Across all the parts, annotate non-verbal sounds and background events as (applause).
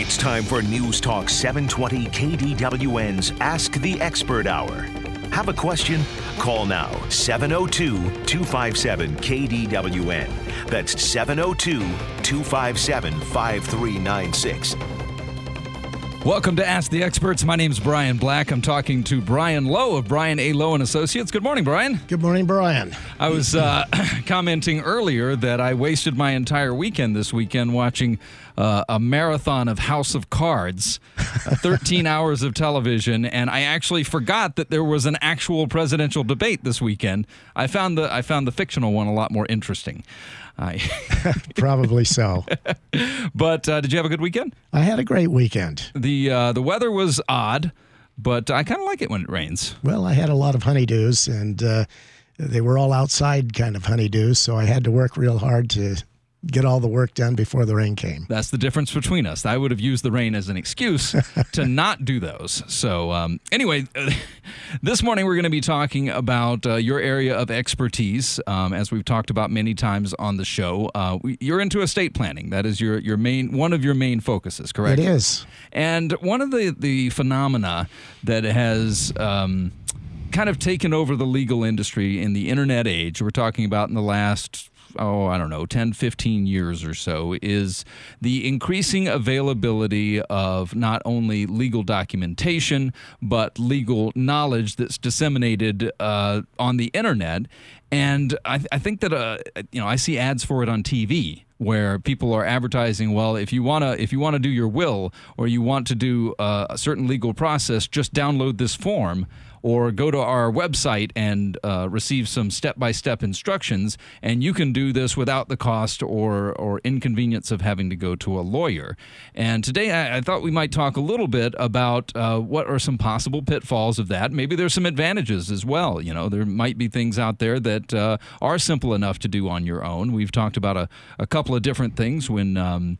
It's time for News Talk 720 KDWN's Ask the Expert Hour. Have a question? Call now 702 257 KDWN. That's 702 257 5396. Welcome to Ask the Experts. My name's Brian Black. I'm talking to Brian Lowe of Brian A. Lowe and Associates. Good morning, Brian. Good morning, Brian. I was uh, (coughs) commenting earlier that I wasted my entire weekend this weekend watching uh, a marathon of House of Cards, uh, (laughs) 13 hours of television, and I actually forgot that there was an actual presidential debate this weekend. I found the I found the fictional one a lot more interesting. I (laughs) (laughs) Probably so. but uh, did you have a good weekend? I had a great weekend. The uh, the weather was odd, but I kind of like it when it rains. Well, I had a lot of honeydews, and uh, they were all outside kind of honeydews, so I had to work real hard to get all the work done before the rain came. That's the difference between us. I would have used the rain as an excuse (laughs) to not do those. So, um, anyway, (laughs) this morning we're going to be talking about uh, your area of expertise. Um, as we've talked about many times on the show, uh, we, you're into estate planning. That is your your main one of your main focuses, correct? It is. And one of the the phenomena that has um, kind of taken over the legal industry in the internet age, we're talking about in the last oh, I don't know, 10, 15 years or so, is the increasing availability of not only legal documentation, but legal knowledge that's disseminated uh, on the internet. And I, I think that, uh, you know, I see ads for it on TV where people are advertising well if you want to if you want to do your will or you want to do uh, a certain legal process just download this form or go to our website and uh, receive some step-by-step instructions and you can do this without the cost or or inconvenience of having to go to a lawyer. And today i, I thought we might talk a little bit about uh, what are some possible pitfalls of that. Maybe there's some advantages as well. You know there might be things out there that uh, are simple enough to do on your own. We've talked about a, a couple of different things when um,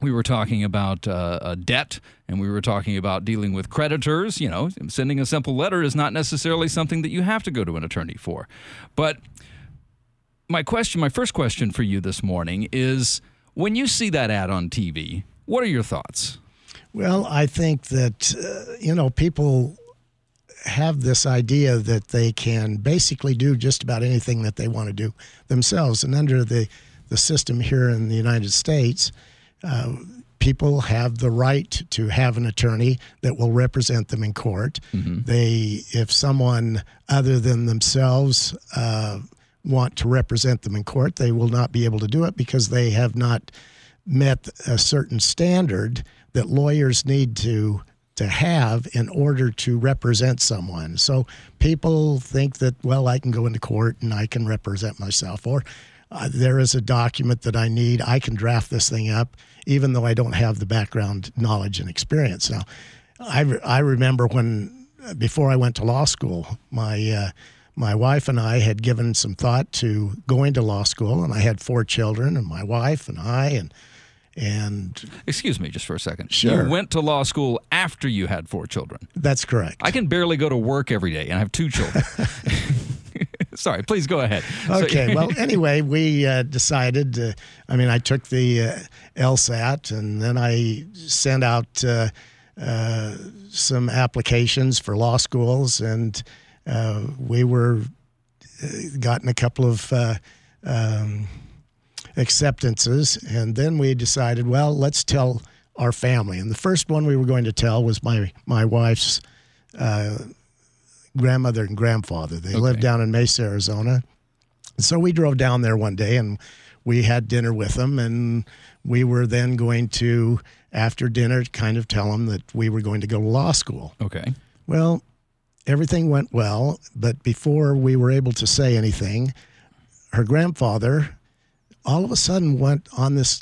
we were talking about uh, debt and we were talking about dealing with creditors. You know, sending a simple letter is not necessarily something that you have to go to an attorney for. But my question, my first question for you this morning is when you see that ad on TV, what are your thoughts? Well, I think that, uh, you know, people have this idea that they can basically do just about anything that they want to do themselves. And under the, the system here in the United States, uh, people have the right to have an attorney that will represent them in court. Mm-hmm. They, if someone other than themselves uh, want to represent them in court, they will not be able to do it because they have not met a certain standard that lawyers need to to have in order to represent someone. So people think that well, I can go into court and I can represent myself, or uh, there is a document that I need. I can draft this thing up even though I don't have the background knowledge and experience. Now, I, re- I remember when, before I went to law school, my, uh, my wife and I had given some thought to going to law school, and I had four children, and my wife and I, and and excuse me just for a second. Sure. You went to law school after you had four children. That's correct. I can barely go to work every day, and I have two children. (laughs) (laughs) Sorry, please go ahead. Okay. well, (laughs) anyway, we uh, decided. Uh, I mean, I took the uh, LSAT, and then I sent out uh, uh, some applications for law schools, and uh, we were gotten a couple of. Um, acceptances and then we decided well let's tell our family and the first one we were going to tell was my my wife's grandmother and grandfather. They okay. lived down in Mesa, Arizona. So we drove down there one day and we had dinner with them. And we were then going to, after dinner, kind of tell them that we were going to go to law school. Okay. Well, everything went well. But before we were able to say anything, her grandfather all of a sudden went on this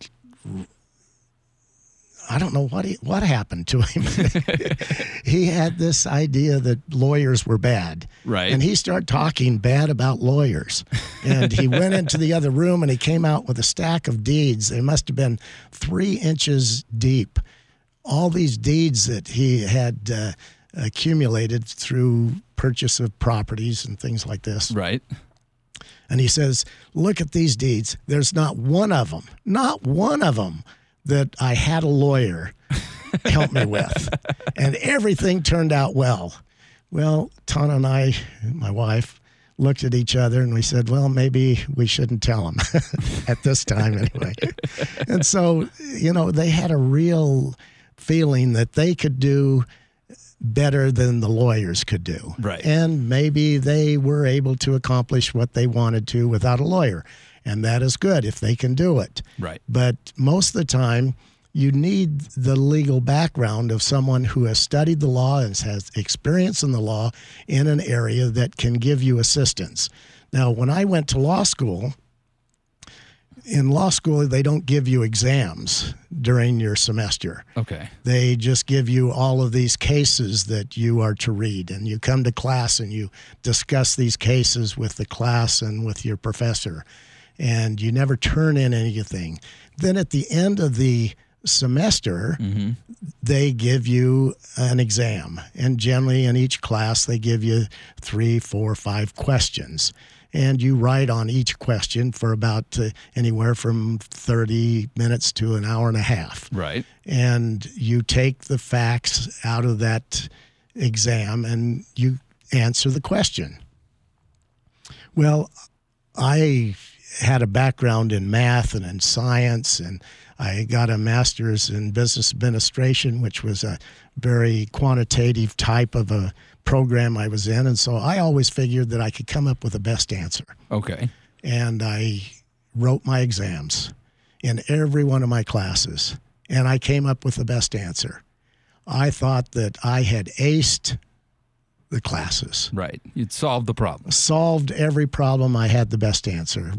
I don't know what he, what happened to him. (laughs) he had this idea that lawyers were bad, right? And he started talking bad about lawyers. And he went into the other room and he came out with a stack of deeds. They must have been three inches deep. All these deeds that he had uh, accumulated through purchase of properties and things like this, right? And he says, "Look at these deeds. There's not one of them, not one of them." That I had a lawyer help me with, (laughs) and everything turned out well. Well, Tana and I, my wife, looked at each other and we said, well, maybe we shouldn't tell him (laughs) at this time anyway. (laughs) and so, you know, they had a real feeling that they could do better than the lawyers could do. Right. And maybe they were able to accomplish what they wanted to without a lawyer. And that is good if they can do it. Right. But most of the time, you need the legal background of someone who has studied the law and has experience in the law in an area that can give you assistance. Now, when I went to law school, in law school, they don't give you exams during your semester. Okay. They just give you all of these cases that you are to read, and you come to class and you discuss these cases with the class and with your professor, and you never turn in anything. Then at the end of the semester, Mm-hmm. they give you an exam. And generally, in each class, they give you three, four, five questions. And you write on each question for about uh, anywhere from 30 minutes to an hour and a half. Right. And you take the facts out of that exam and you answer the question. Well, I had a background in math and in science, and I got a master's in business administration, which was a very quantitative type of a program I was in. And so I always figured that I could come up with the best answer. Okay. And I wrote my exams in every one of my classes, and I came up with the best answer. I thought that I had aced the classes Right. You'd solved the problem. solved every problem. I had the best answer.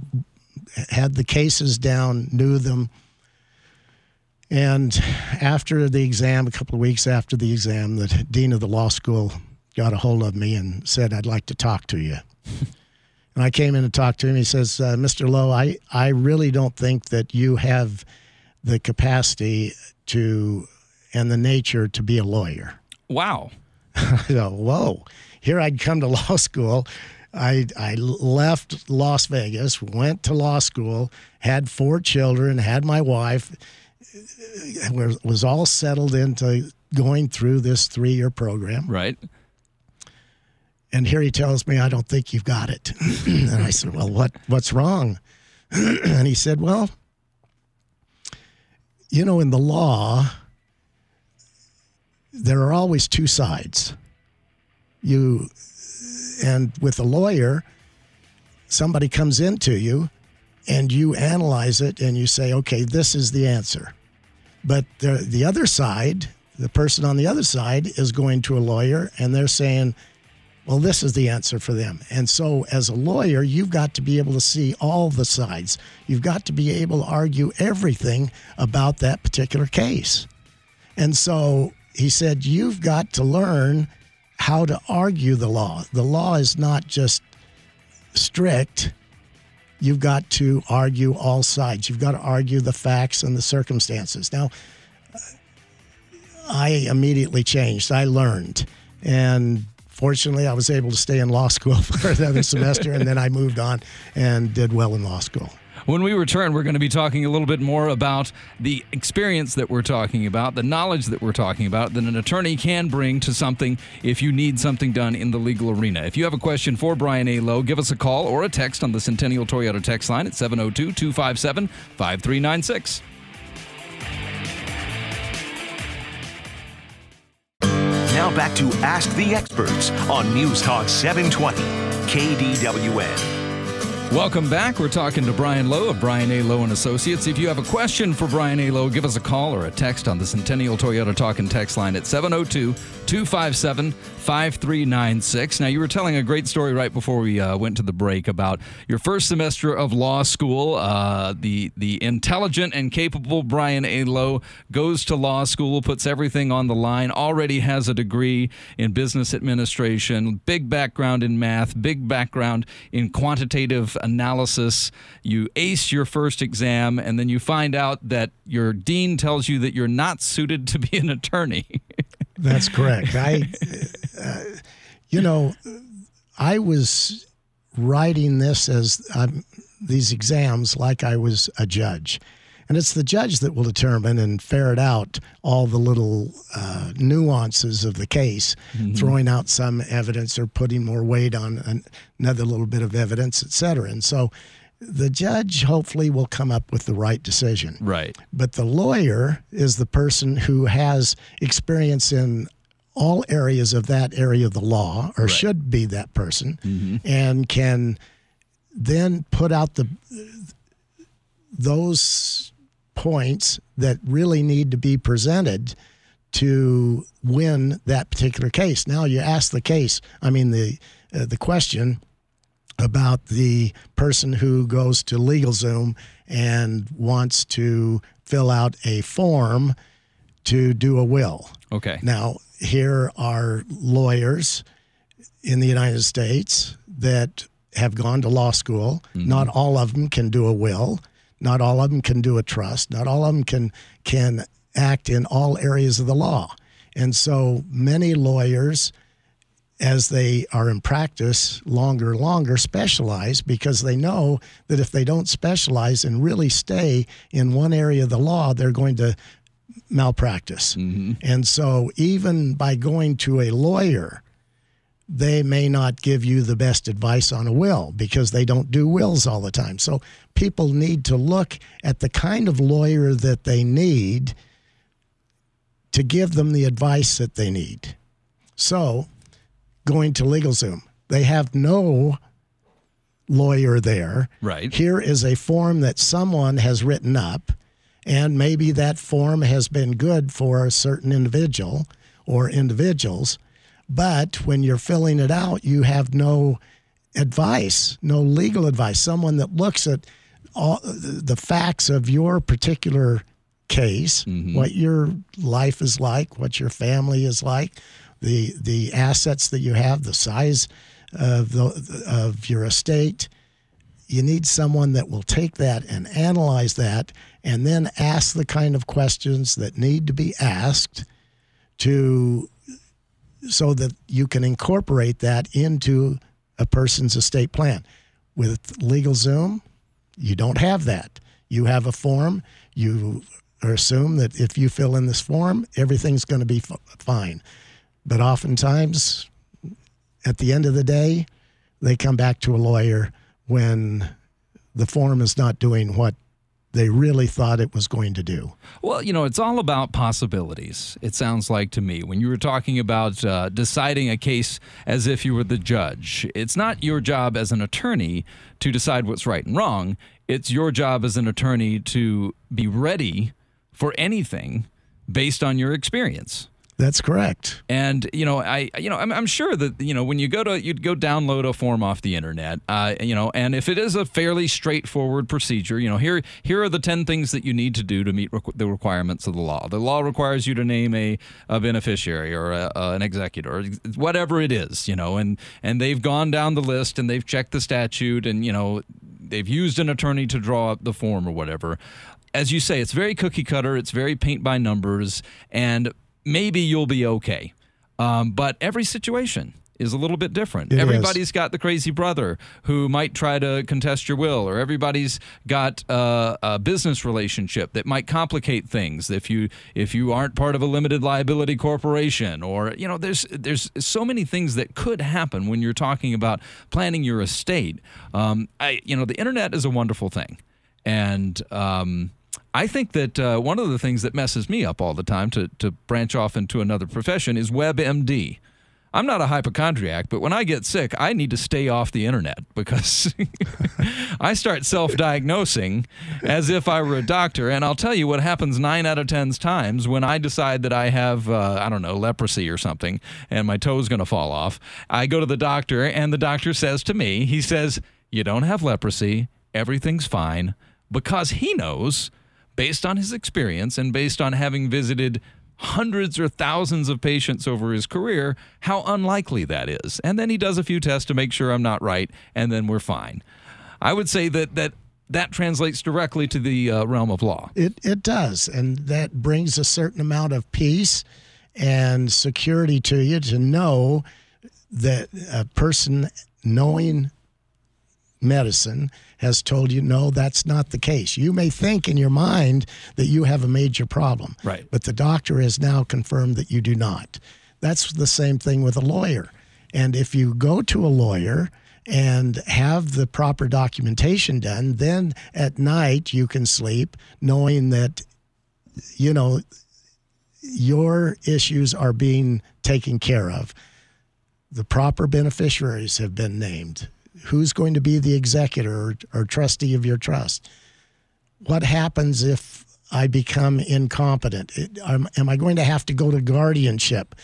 Had the cases down, knew them. And after the exam, a couple of weeks after the exam, the dean of the law school got a hold of me and said, I'd like to talk to you. (laughs) and I came in and talked to him. He says, uh, Mr. Lowe, I, I really don't think that you have the capacity to and the nature to be a lawyer. Wow. (laughs) I go, whoa. Here I'd come to law school. I, I left Las Vegas, went to law school, had four children, had my wife, was, was all settled into going through this three year program. Right. And here he tells me, I don't think you've got it. (clears throat) and I said, Well, what, what's wrong? (clears throat) and he said, Well, you know, in the law, there are always two sides. You, and with a lawyer, somebody comes into you and you analyze it and you say, okay, this is the answer. But the, the other side, the person on the other side is going to a lawyer and they're saying, well, this is the answer for them. And so, as a lawyer, you've got to be able to see all the sides. You've got to be able to argue everything about that particular case. And so he said, You've got to learn how to argue the law. The law is not just strict. You've got to argue all sides. You've got to argue the facts and the circumstances. Now, uh, I immediately changed. I learned. And fortunately, I was able to stay in law (laughs) school for another semester. And then I moved on and did well in law school. When we return, we're going to be talking a little bit more about the experience that we're talking about, the knowledge that we're talking about that an attorney can bring to something if you need something done in the legal arena. If you have a question for Brian A. Lowe, give us a call or a text on the Centennial Toyota text line at 702 257 5396. Now back to Ask the Experts on News Talk 720 KDWN. Welcome back. We're talking to Brian Lowe of Brian A. Lowe and Associates. If you have a question for Brian A. Lowe, give us a call or a text on the Centennial Toyota Talk and Text line at 702 257 5396. Now, you were telling a great story right before we uh, went to the break about your first semester of law school. Uh, the, the intelligent and capable Brian A. Lowe goes to law school, puts everything on the line, already has a degree in business administration, big background in math, big background in quantitative analysis. You ace your first exam, and then you find out that your dean tells you that you're not suited to be an attorney. (laughs) That's correct. I, uh, you know, I was writing this as um, these exams like I was a judge. And it's the judge that will determine and ferret out all the little uh, nuances of the case, throwing out some evidence or putting more weight on an, another little bit of evidence, et cetera. And so the judge hopefully will come up with the right decision. Right. But the lawyer is the person who has experience in all areas of that area of the law, or should be that person, and can then put out the those points that really need to be presented to win that particular case. Now you ask the case, I mean the uh, the question about the person who goes to LegalZoom and wants to fill out a form to do a will. Okay. Now, here are lawyers in the United States that have gone to law school. Not all of them can do a will. Not all of them can do a trust. Not all of them can can act in all areas of the law. And so many lawyers as they are in practice longer and longer specialize because they know that if they don't specialize and really stay in one area of the law, they're going to malpractice. Mm-hmm. And so even by going to a lawyer, they may not give you the best advice on a will because they don't do wills all the time. So people need to look at the kind of lawyer that they need to give them the advice that they need. So going to LegalZoom, they have no lawyer there. Right. Here is a form that someone has written up, and maybe that form has been good for a certain individual or individuals. But when you're filling it out, you have no advice, no legal advice. Someone that looks at all the facts of your particular case, mm-hmm. what your life is like, what your family is like, the the assets that you have, the size of the of your estate. You need someone that will take that and analyze that and then ask the kind of questions that need to be asked to so that you can incorporate that into a person's estate plan. With LegalZoom, you don't have that. You have a form. You assume that if you fill in this form, everything's going to be f- fine. But oftentimes, at the end of the day, they come back to a lawyer when the form is not doing what they really thought it was going to do. Well, you know, it's all about possibilities. It sounds like to me when you were talking about uh, deciding a case as if you were the judge. It's not your job as an attorney to decide what's right and wrong. It's your job as an attorney to be ready for anything based on your experience. That's correct. And you know, I you know, I'm, I'm sure that you know when you go to you'd go download a form off the internet, uh, you know, and if it is a fairly straightforward procedure, you know, here here are the ten things that you need to do to meet requ- the requirements of the law. The law requires you to name a, a beneficiary or a, an executor, or whatever it is, you know, and and they've gone down the list and they've checked the statute and you know they've used an attorney to draw up the form or whatever. As you say, it's very cookie cutter. It's very paint by numbers, and maybe you'll be okay. Um, but every situation is a little bit different. It is. Everybody's got the crazy brother who might try to contest your will, or everybody's got uh, a business relationship that might complicate things if you if you aren't part of a limited liability corporation, or you know, there's there's so many things that could happen when you're talking about planning your estate. Um, I you know, the internet is a wonderful thing, and um, I think that uh, one of the things that messes me up all the time to, to branch off into another profession is WebMD. I'm not a hypochondriac, but when I get sick, I need to stay off the internet (laughs) because (laughs) I start self diagnosing as if I were a doctor. And I'll tell you what happens nine out of 10 times when I decide that I have, uh, I don't know, leprosy or something and my toe's going to fall off. I go to the doctor, and the doctor says to me, he says, You don't have leprosy, everything's fine, because he knows based on his experience and based on having visited hundreds or thousands of patients over his career, how unlikely that is. And then he does a few tests to make sure I'm not right, and then we're fine. I would say that that, that translates directly to the uh, realm of law. It it does, and that brings a certain amount of peace and security to you to know that a person knowing medicine has told you no that's not the case you may think in your mind that you have a major problem Right. but the doctor has now confirmed that you do not that's the same thing with a lawyer and if you go to a lawyer and have the proper documentation done then at night you can sleep knowing that you know your issues are being taken care of the proper beneficiaries have been named. Who's going to be the executor or, or trustee of your trust? What happens if I become incompetent? It, am, am I going to have to go to guardianship?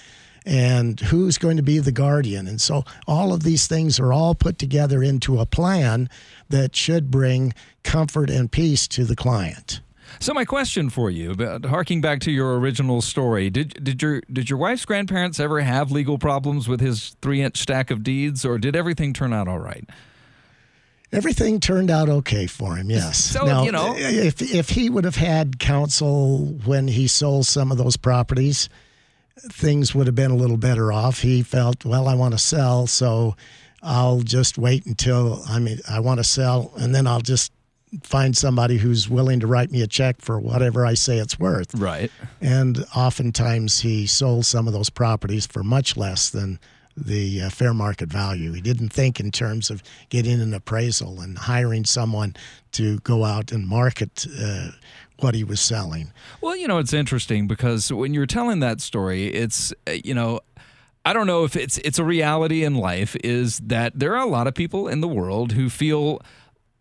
And who's going to be the guardian? And so all of these things are all put together into a plan that should bring comfort and peace to the client. So my question for you, about harking back to your original story, did did your did your wife's grandparents ever have legal problems with his three inch stack of deeds, or did everything turn out all right? Everything turned out okay for him. Yes. So, now, you know- if if he would have had counsel when he sold some of those properties, things would have been a little better off. He felt, well, I want to sell, so I'll just wait until I mean I want to sell, and then I'll just find somebody who's willing to write me a check for whatever I say it's worth. Right. And oftentimes he sold some of those properties for much less than the uh, fair market value. He didn't think in terms of getting an appraisal and hiring someone to go out and market uh, what he was selling. Well, you know, it's interesting because when you're telling that story, it's uh, you know. I don't know if it's it's a reality in life is that there are a lot of people in the world who feel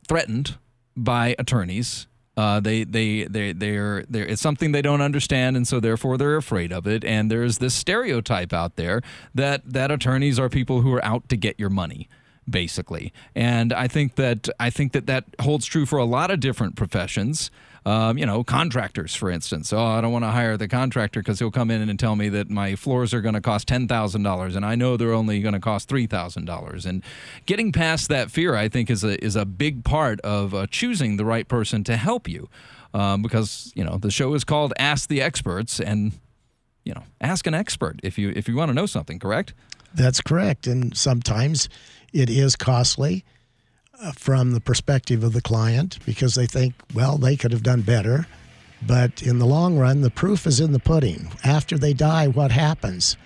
threatened by attorneys. Uh, they they they they're they're it's something they don't understand, and so therefore they're afraid of it. And there's this stereotype out there that that attorneys are people who are out to get your money, basically. And I think that I think that that holds true for a lot of different professions. Um, you know, contractors, for instance. Oh, I don't want to hire the contractor because he'll come in and tell me that my floors are going to cost ten thousand dollars, and I know they're only going to cost three thousand dollars. And getting past that fear, I think, is a is a big part of uh, choosing the right person to help you, um, because you know the show is called Ask the Experts, and you know, ask an expert if you if you want to know something. Correct? That's correct. And sometimes it is costly from the perspective of the client because they think, well, they could have done better. But in the long run, the proof is in the pudding. After they die, what happens?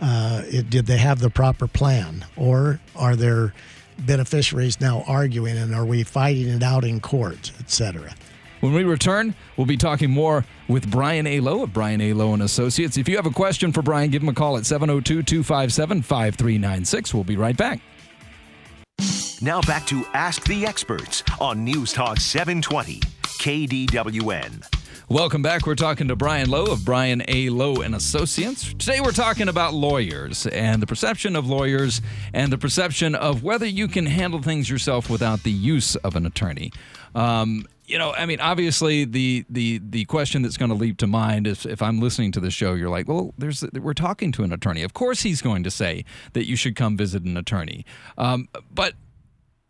Uh, it, did they have the proper plan? Or are their beneficiaries now arguing and are we fighting it out in court, et cetera? When we return, we'll be talking more with Brian A. Lowe of Brian A. Lowe and Associates. If you have a question for Brian, give him a call at 702-257-5396. We'll be right back. Now back to Ask the Experts on News Talk 720 KDWN. Welcome back. We're talking to Brian Lowe of Brian A. Lowe and Associates. Today we're talking about lawyers and the perception of lawyers and the perception of whether you can handle things yourself without the use of an attorney. Um, you know, I mean, obviously, the the the question that's going to leap to mind is if I'm listening to the show, you're like, well, there's we're talking to an attorney. Of course, he's going to say that you should come visit an attorney. Um, but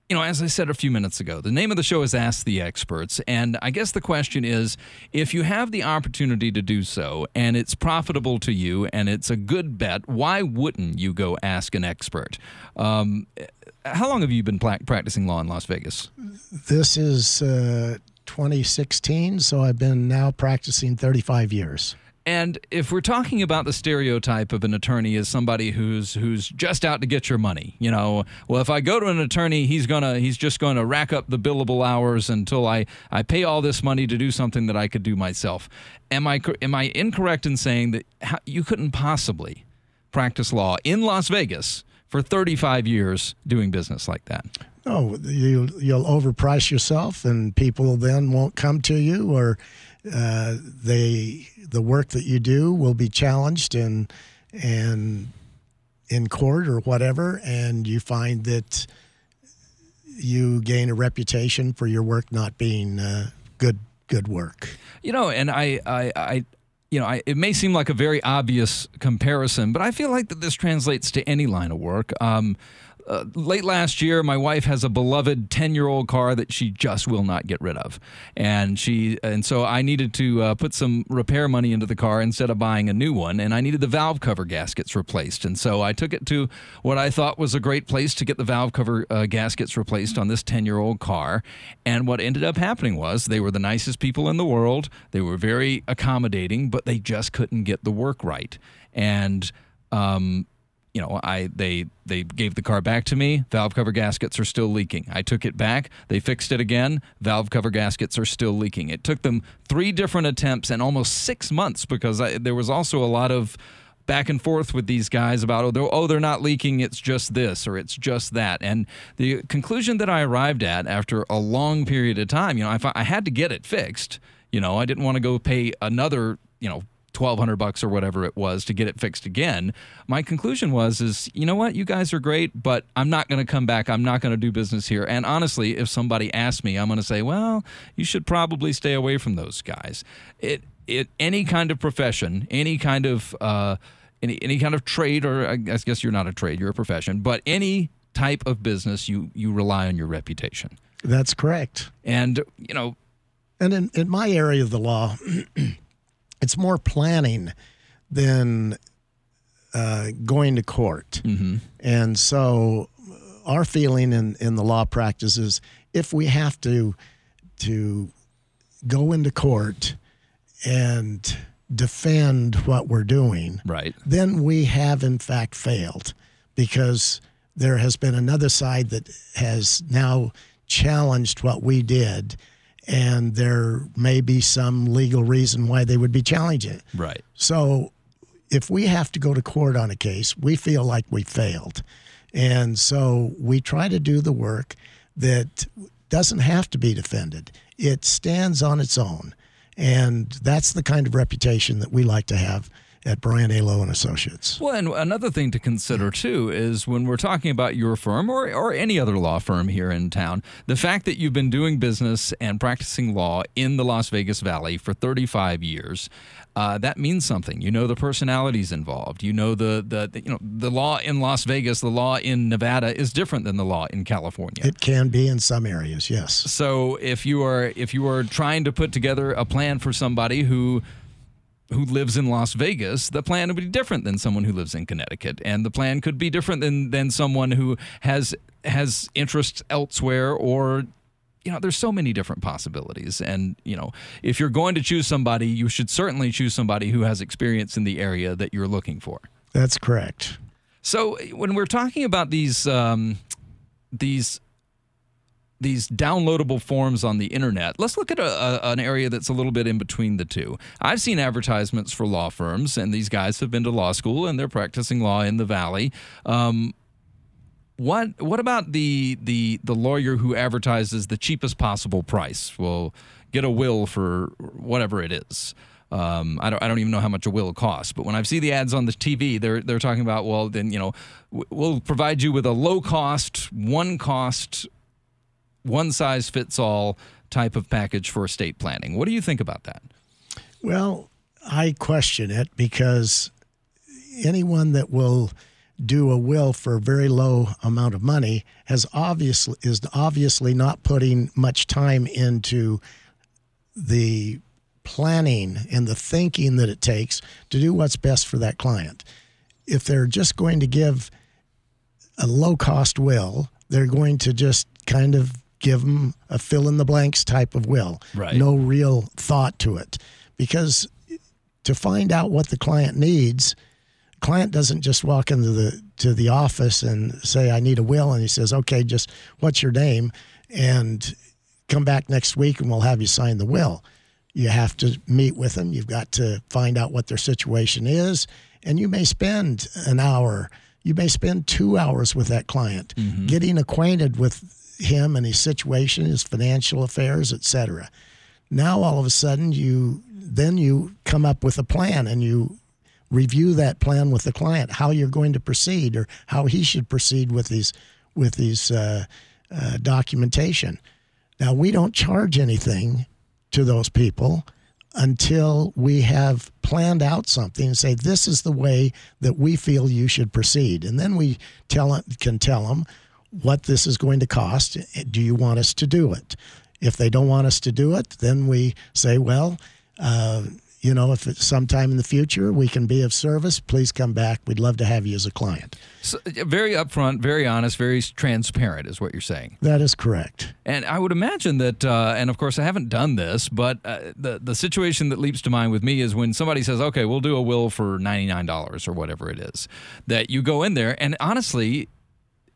you know, as I said a few minutes ago, the name of the show is Ask the Experts. And I guess the question is if you have the opportunity to do so and it's profitable to you and it's a good bet, why wouldn't you go ask an expert? Um, how long have you been practicing law in Las Vegas? This is uh, 2016, so I've been now practicing 35 years. And if we're talking about the stereotype of an attorney as somebody who's who's just out to get your money, you know, well, if I go to an attorney, he's gonna he's just going to rack up the billable hours until I I pay all this money to do something that I could do myself. Am I am I incorrect in saying that you couldn't possibly practice law in Las Vegas for 35 years doing business like that? Oh, you you'll overprice yourself, and people then won't come to you, or uh, they the work that you do will be challenged and and in court or whatever, and you find that you gain a reputation for your work not being uh, good good work. You know, and I, I, I you know, I, it may seem like a very obvious comparison, but I feel like that this translates to any line of work. Um, uh, late last year, my wife has a beloved 10 year old car that she just will not get rid of. And she, and so I needed to uh, put some repair money into the car instead of buying a new one. And I needed the valve cover gaskets replaced. And so I took it to what I thought was a great place to get the valve cover uh, gaskets replaced on this 10 year old car. And what ended up happening was they were the nicest people in the world. They were very accommodating, but they just couldn't get the work right. And, um, you know, I they they gave the car back to me. Valve cover gaskets are still leaking. I took it back. They fixed it again. Valve cover gaskets are still leaking. It took them three different attempts and almost six months because I, there was also a lot of back and forth with these guys about oh they're, oh they're not leaking it's just this or it's just that and the conclusion that I arrived at after a long period of time you know I, I had to get it fixed you know I didn't want to go pay another you know 1200 bucks or whatever it was to get it fixed again my conclusion was is you know what? You guys are great but i'm not going to come back. I'm not going to do business here. And honestly if somebody asks me i'm going to say well you should probably stay away from those guys. It it any kind of profession any kind of uh, any, any kind of trade or i guess you're not a trade you're a profession but any type of business you you rely on your reputation. That's correct. And you know and in, in my area of the law (clears throat) it's more planning than uh, going to court. Mm-hmm. And so, our feeling in, in the law practice is if we have to to go into court and defend what we're doing, right, then we have in fact failed because there has been another side that has now challenged what we did and there may be some legal reason why they would be challenging it. right So if we have to go to court on a case, we feel like we failed. And so we try to do the work that doesn't have to be defended. It stands on its own. And that's the kind of reputation that we like to have at Brian A. Lowe and Associates. Well, and another thing to consider too is when we're talking about your firm or, or any other law firm here in town, the fact that you've been doing business and practicing law in the Las Vegas Valley for 35 years, uh, that means something. You know the personalities involved. You know the, the the you know the law in Las Vegas, the law in Nevada is different than the law in California. It can be in some areas, yes. So if you are if you are trying to put together a plan for somebody who who lives in Las Vegas, the plan would be different than someone who lives in Connecticut, and the plan could be different than than someone who has has interests elsewhere or you know there's so many different possibilities. And you know if you're going to choose somebody you should certainly choose somebody who has experience in the area that you're looking for. That's correct. so when we're talking about these um, these these downloadable forms on the internet, let's look at a, a, an area that's a little bit in between the two. I've seen advertisements for law firms, and these guys have been to law school and they're practicing law in the valley. Um, what what about the the the lawyer who advertises the cheapest possible price? Well, get a will for whatever it is. Um, I don't I don't even know how much a will costs, but when I see the ads on the TV, they're they're talking about well then you know we'll provide you with a low cost, one cost, one size fits all type of package for estate planning. What do you think about that? Well, I question it because anyone that will do a will for a very low amount of money has obviously is obviously not putting much time into the planning and the thinking that it takes to do what's best for that client. If they're just going to give a low cost will, they're going to just kind of give them a fill in the blanks type of will. Right. No real thought to it. Because to find out what the client needs, client doesn't just walk into the to the office and say I need a will and he says, "Okay, just what's your name?" and come back next week and we'll have you sign the will. You have to meet with them. You've got to find out what their situation is, and you may spend an hour. You may spend two hours with that client, mm-hmm. getting acquainted with him and his situation, his financial affairs, etc. Now all of a sudden you then you come up with a plan and you review that plan with the client, how you're going to proceed or how he should proceed with these with these uh, uh, documentation. Now we don't charge anything to those people until we have planned out something and say this is the way that we feel you should proceed and then we tell can tell them what this is going to cost do you want us to do it if they don't want us to do it then we say well uh, you know, if it's sometime in the future we can be of service, please come back. We'd love to have you as a client. So, very upfront, very honest, very transparent is what you're saying. That is correct. And I would imagine that, uh, and of course I haven't done this, but uh, the the situation that leaps to mind with me is when somebody says, "Okay, we'll do a will for ninety nine dollars or whatever it is," that you go in there, and honestly,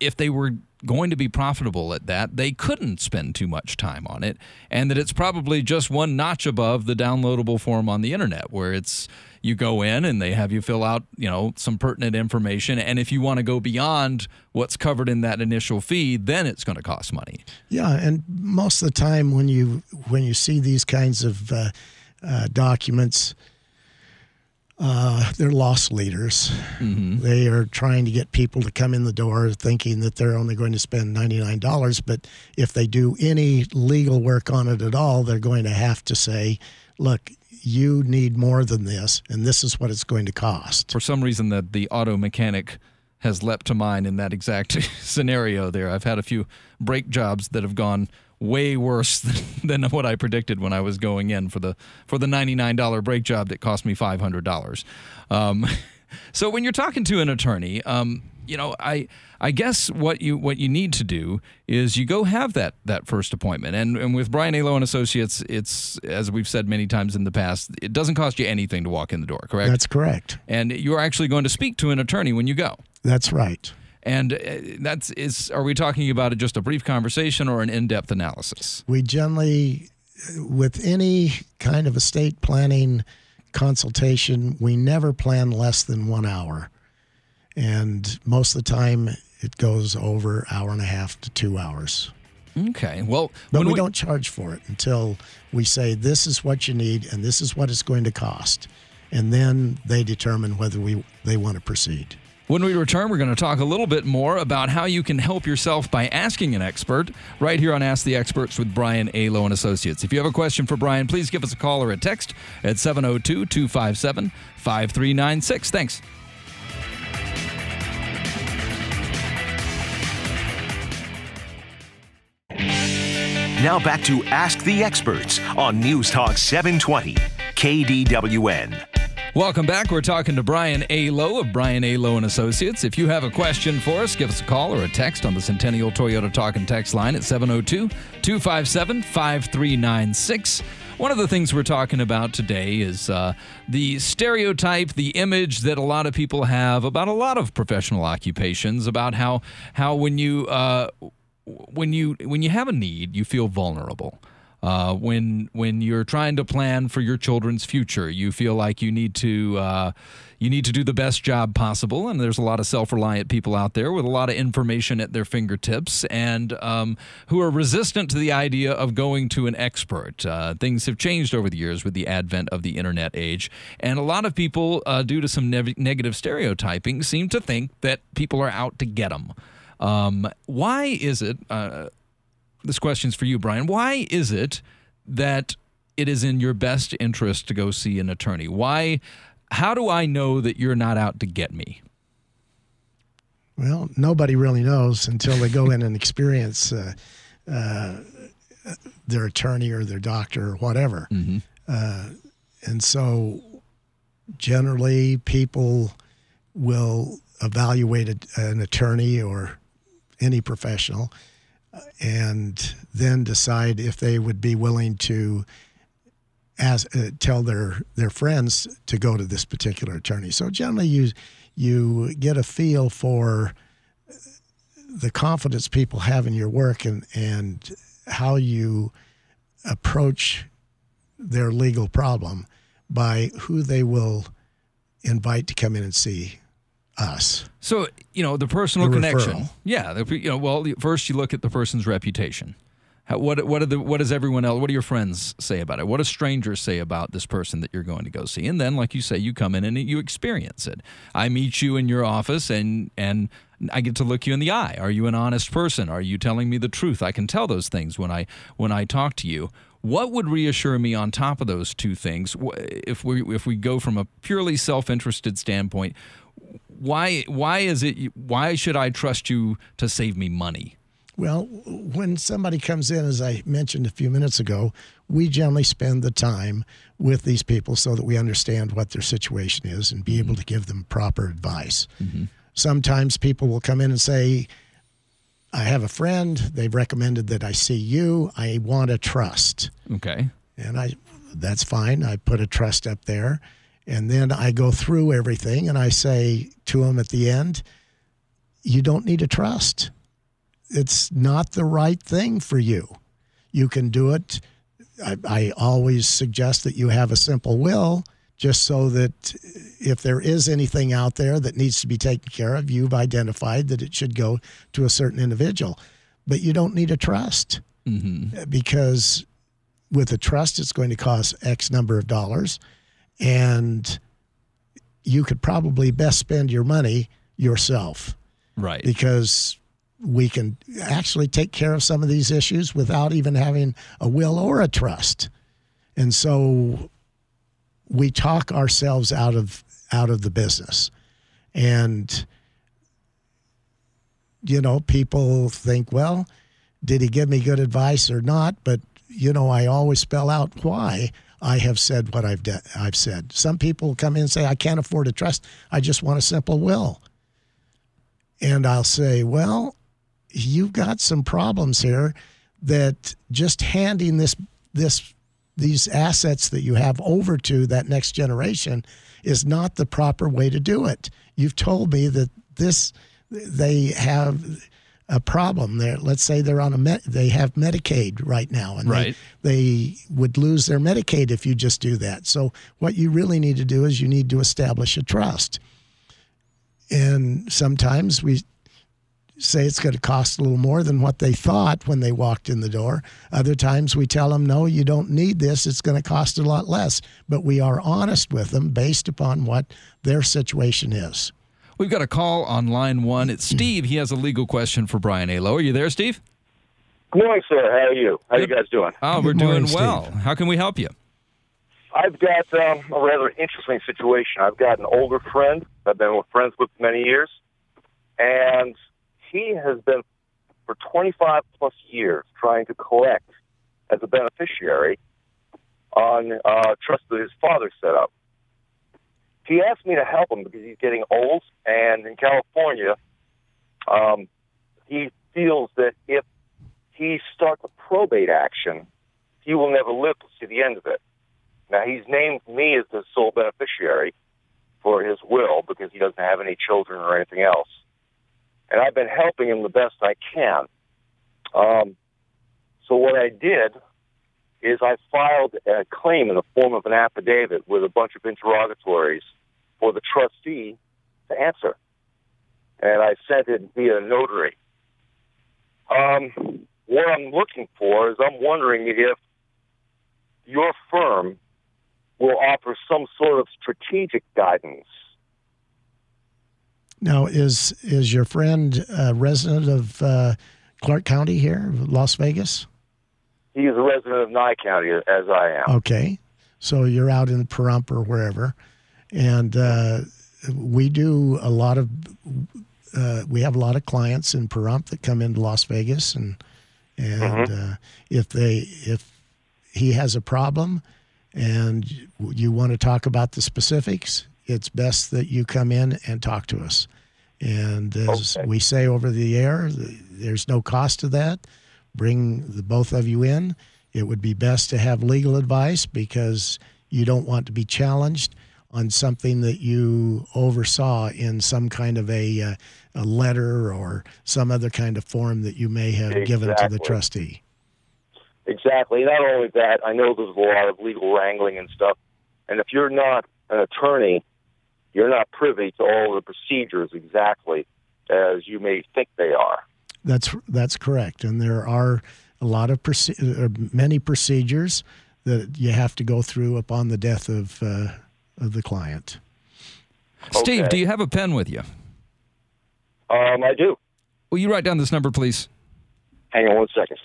if they were going to be profitable at that, they couldn't spend too much time on it, and that it's probably just one notch above the downloadable form on the internet, where it's you go in and they have you fill out, you know, some pertinent information, and if you want to go beyond what's covered in that initial fee, then it's going to cost money. Yeah, and most of the time when you when you see these kinds of uh, uh, documents uh, they're loss leaders. Mm-hmm. They are trying to get people to come in the door thinking that they're only going to spend $99. But if they do any legal work on it at all, they're going to have to say, look, you need more than this, and this is what it's going to cost. For some reason, that the auto mechanic has leapt to mind in that exact (laughs) scenario there. I've had a few brake jobs that have gone way worse (laughs) than, what I predicted when I was going in for the for the ninety nine dollar brake job that cost me five hundred dollars. Um, (laughs) so when you're talking to an attorney, um, you know, I I guess what you what you need to do is you go have that that first appointment. And and with Brian A. Lowe and Associates, it's as we've said many times in the past, it doesn't cost you anything to walk in the door, correct? That's correct. And you're actually going to speak to an attorney when you go. That's right. And uh, that's is are we talking about just a brief conversation or an in-depth analysis? We generally with any kind of estate planning consultation, we never plan less than 1 hour. And most of the time it goes over hour and a half to 2 hours. Okay. Well, but we, we don't charge for it until we say this is what you need and this is what it's going to cost. And then they determine whether we they want to proceed. When we return, we're going to talk a little bit more about how you can help yourself by asking an expert right here on Ask the Experts with Brian A. Lowe and Associates. If you have a question for Brian, please give us a call or a text at 702 257 5396. Thanks. Now back to Ask the Experts on News Talk 720, KDWN. Welcome back. We're talking to Brian A. Lowe of Brian A. Lowe and Associates. If you have a question for us, give us a call or a text on the Centennial Toyota Talk and Text line at 702 257 5396. One of the things we're talking about today is uh, the stereotype, the image that a lot of people have about a lot of professional occupations, about how how when you uh, when you when you have a need, you feel vulnerable. Uh, when when you're trying to plan for your children's future, you feel like you need to uh, you need to do the best job possible. And there's a lot of self-reliant people out there with a lot of information at their fingertips, and um, who are resistant to the idea of going to an expert. Uh, things have changed over the years with the advent of the internet age, and a lot of people, uh, due to some ne- negative stereotyping, seem to think that people are out to get them. Um, why is it? Uh, this question's for you, Brian. Why is it that it is in your best interest to go see an attorney? Why? How do I know that you're not out to get me? Well, nobody really knows until they go in and experience uh, uh, their attorney or their doctor or whatever. Mm-hmm. Uh, and so, generally, people will evaluate a, an attorney or any professional and then decide if they would be willing to as uh, tell their their friends to go to this particular attorney. So generally, you you get a feel for the confidence people have in your work and and how you approach their legal problem by who they will invite to come in and see us. So you know the personal the connection. Referral. Yeah, the, you know. Well, first you look at the person's reputation. How, what what are the what does everyone else? What do your friends say about it? What do strangers say about this person that you're going to go see? And then, like you say, you come in and you experience it. I meet you in your office, and and I get to look you in the eye. Are you an honest person? Are you telling me the truth? I can tell those things when I when I talk to you. What would reassure me on top of those two things, if we if we go from a purely self-interested standpoint, why why is it why should I trust you to save me money? Well, when somebody comes in, as I mentioned a few minutes ago, we generally spend the time with these people so that we understand what their situation is and be mm-hmm. able to give them proper advice. Mm-hmm. Sometimes people will come in and say, I have a friend, they've recommended that I see you. I want a trust. Okay. And I that's fine. I put a trust up there. And then I go through everything and I say to them at the end, you don't need a trust it's not the right thing for you. You can do it. I, I always suggest that you have a simple will just so that if there is anything out there that needs to be taken care of, you've identified that it should go to a certain individual. But you don't need a trust mm-hmm. because with a trust, it's going to cost X number of dollars. And you could probably best spend your money yourself. Right. Because we can actually take care of some of these issues without even having a will or a trust. And so we talk ourselves out of out of the business. And you know, people think, well, did he give me good advice or not? But you know, I always spell out why I have said what I've de- I've said. Some people come in and say, I can't afford a trust. I just want a simple will. And I'll say, well, you've got some problems here that just handing this this these assets that you have over to that next generation is not the proper way to do it. You've told me that this they have a problem there. Let's say they're on a med- they have Medicaid right now, and right. they, they would lose their Medicaid if you just do that. So what you really need to do is you need to establish a trust. And sometimes we say it's going to cost a little more than what they thought when they walked in the door. Other times we tell them, no, you don't need this. It's going to cost a lot less. But we are honest with them based upon what their situation is. We've got a call on line one. It's Steve. He has a legal question for Brian A. Lowe. Are you there, Steve? Good morning, sir. How are you? How are you guys doing? Oh, we're morning, doing well. Steve. How can we help you? I've got um, a rather interesting situation. I've got an older friend I've been with friends with many years, and he has been for 25 plus years trying to collect as a beneficiary on uh, trust that his father set up. He asked me to help him because he's getting old, and in California, um, he feels that if he starts a probate action, he will never live to see the end of it. Now, he's named me as the sole beneficiary for his will because he doesn't have any children or anything else and I've been helping him the best I can. Um, so what I did is I filed a claim in the form of an affidavit with a bunch of interrogatories for the trustee to answer, and I sent it via notary. Um, what I'm looking for is I'm wondering if your firm will offer some sort of strategic guidance now, is is your friend a resident of uh, Clark County here, Las Vegas? He is a resident of Nye County, as I am. Okay, so you're out in Pahrump or wherever, and uh, we do a lot of. Uh, we have a lot of clients in Pahrump that come into Las Vegas, and and mm-hmm. Uh, if they if he has a problem, and you want to talk about the specifics, it's best that you come in and talk to us. And as okay. we say over the air, there's no cost to that. Bring the both of you in. It would be best to have legal advice because you don't want to be challenged on something that you oversaw in some kind of a, uh, a letter or some other kind of form that you may have exactly. given to the trustee. Exactly. Not only that, I know there's a lot of legal wrangling and stuff. And if you're not an attorney, you're not privy to all the procedures exactly as you may think they are. That's that's correct, and there are a lot of uh, many procedures that you have to go through upon the death of uh, of the client. Steve, do you have a pen with you? Um, I do. Will you write down this number, please? Hang on one second.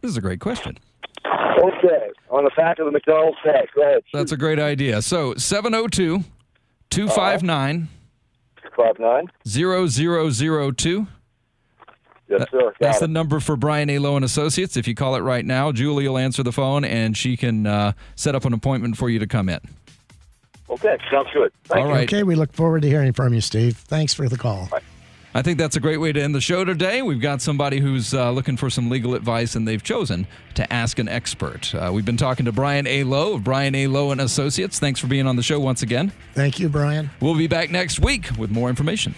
This is a great question. Okay. On the back of the McDonald's tag. Go ahead. That's a great idea. So 702 259 Five 0002. Yes, sir. Got That's it. the number for Brian A. Lowe and Associates. If you call it right now, Julie will answer the phone and she can uh, set up an appointment for you to come in. Okay. Sounds good. Thank All you. right. Okay, we look forward to hearing from you, Steve. Thanks for the call. I think that's a great way to end the show today. We've got somebody who's uh, looking for some legal advice, and they've chosen to ask an expert. Uh, we've been talking to Brian A. Lowe of Brian A. Lowe and Associates. Thanks for being on the show once again. Thank you, Brian. We'll be back next week with more information.